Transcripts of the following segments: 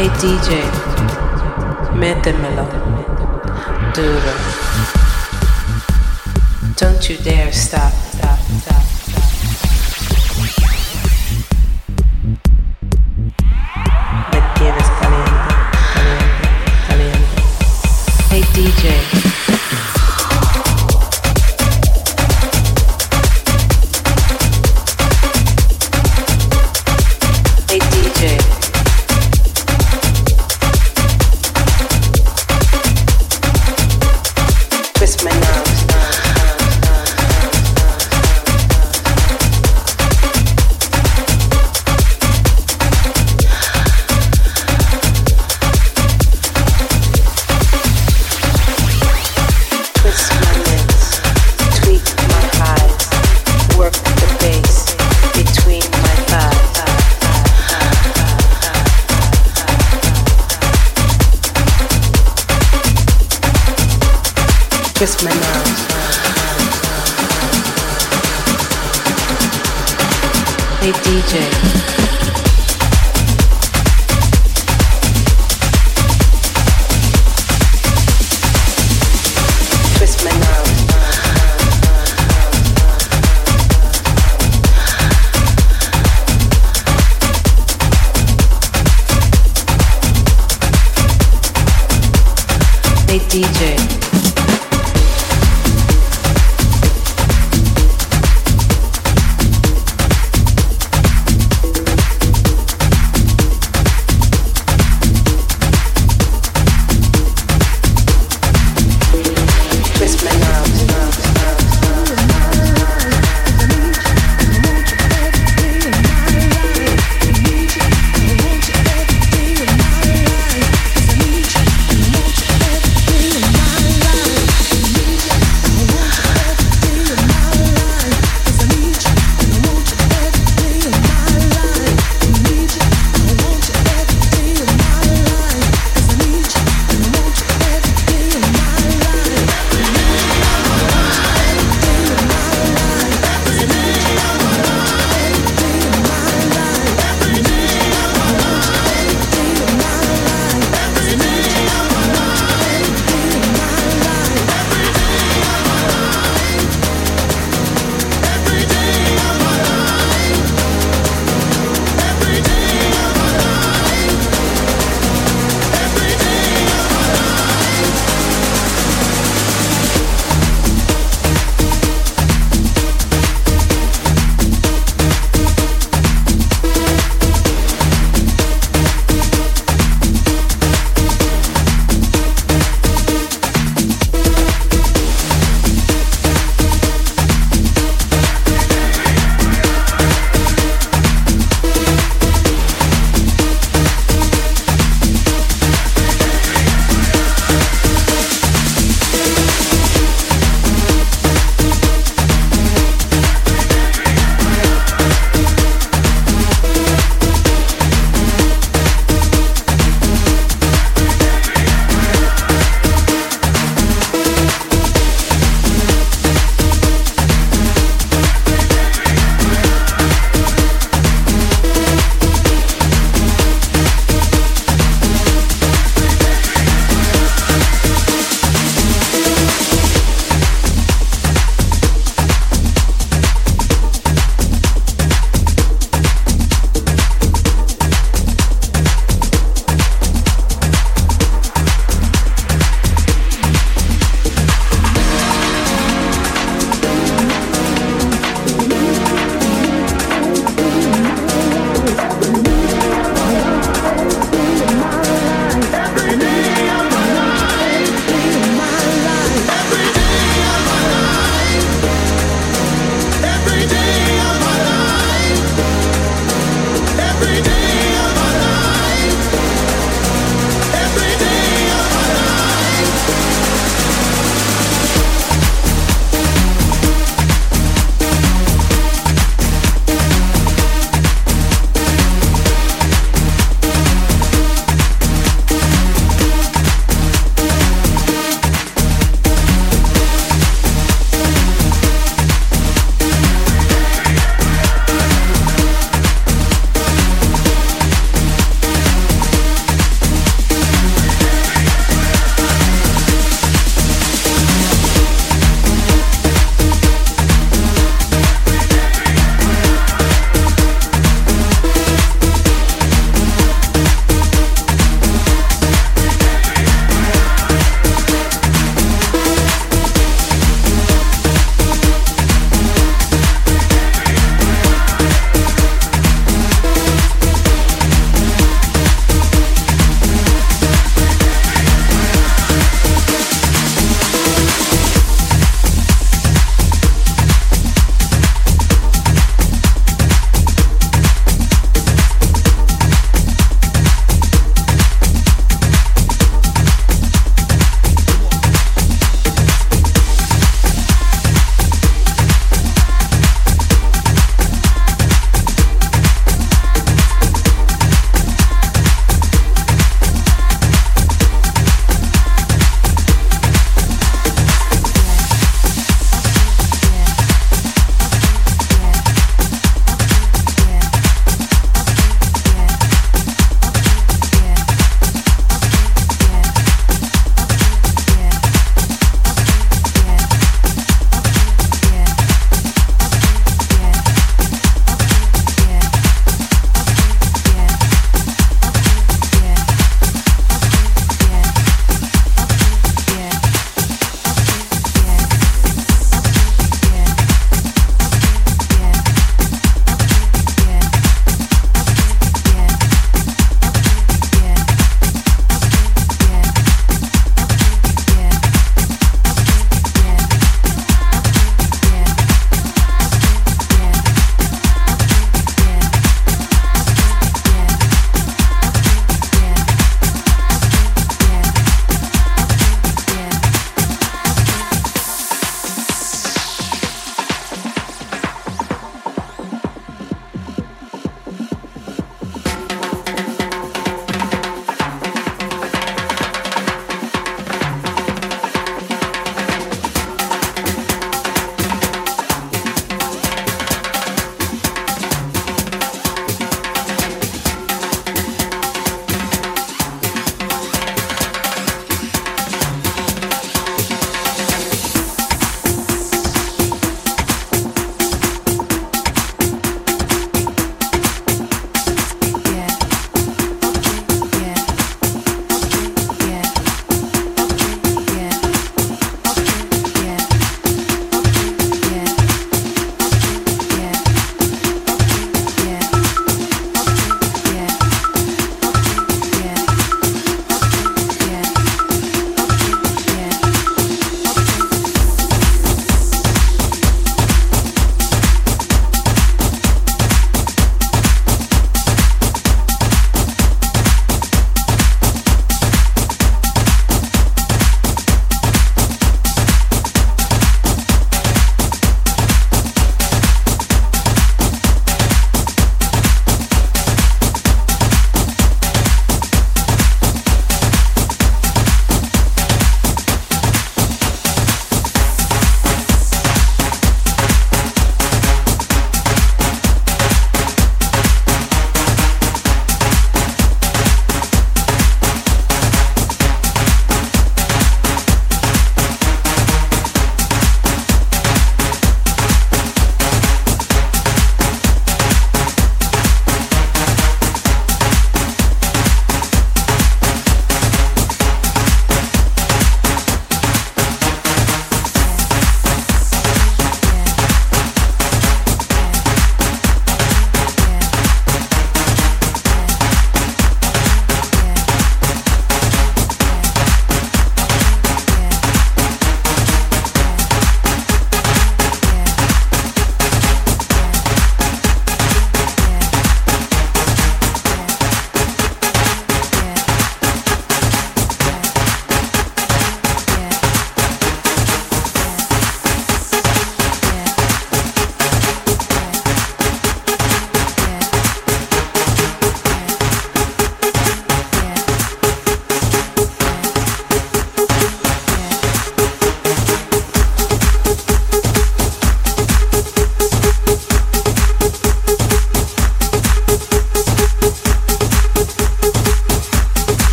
Hey DJ. Métemelo. Duro. Don't you dare stop, stop, stop.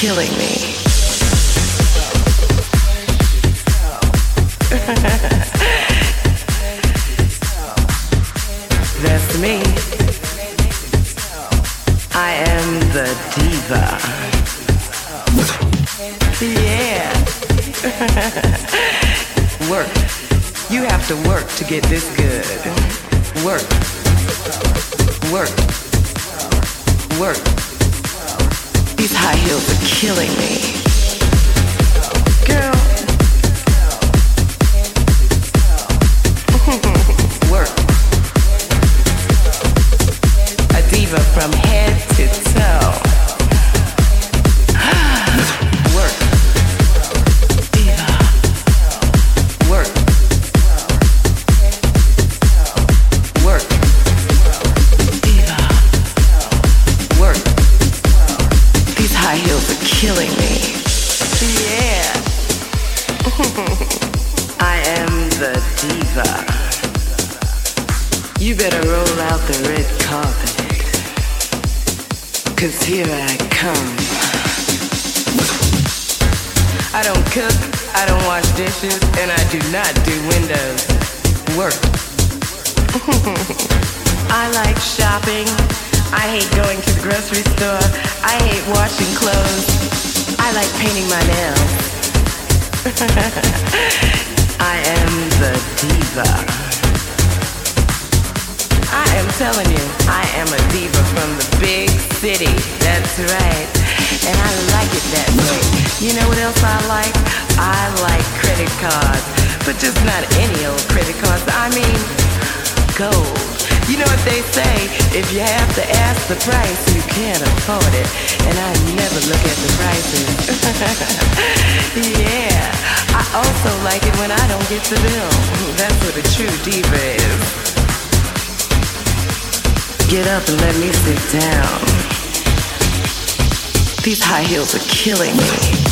killing me. Also like it when I don't get the bill. That's what a true diva is. Get up and let me sit down. These high heels are killing me.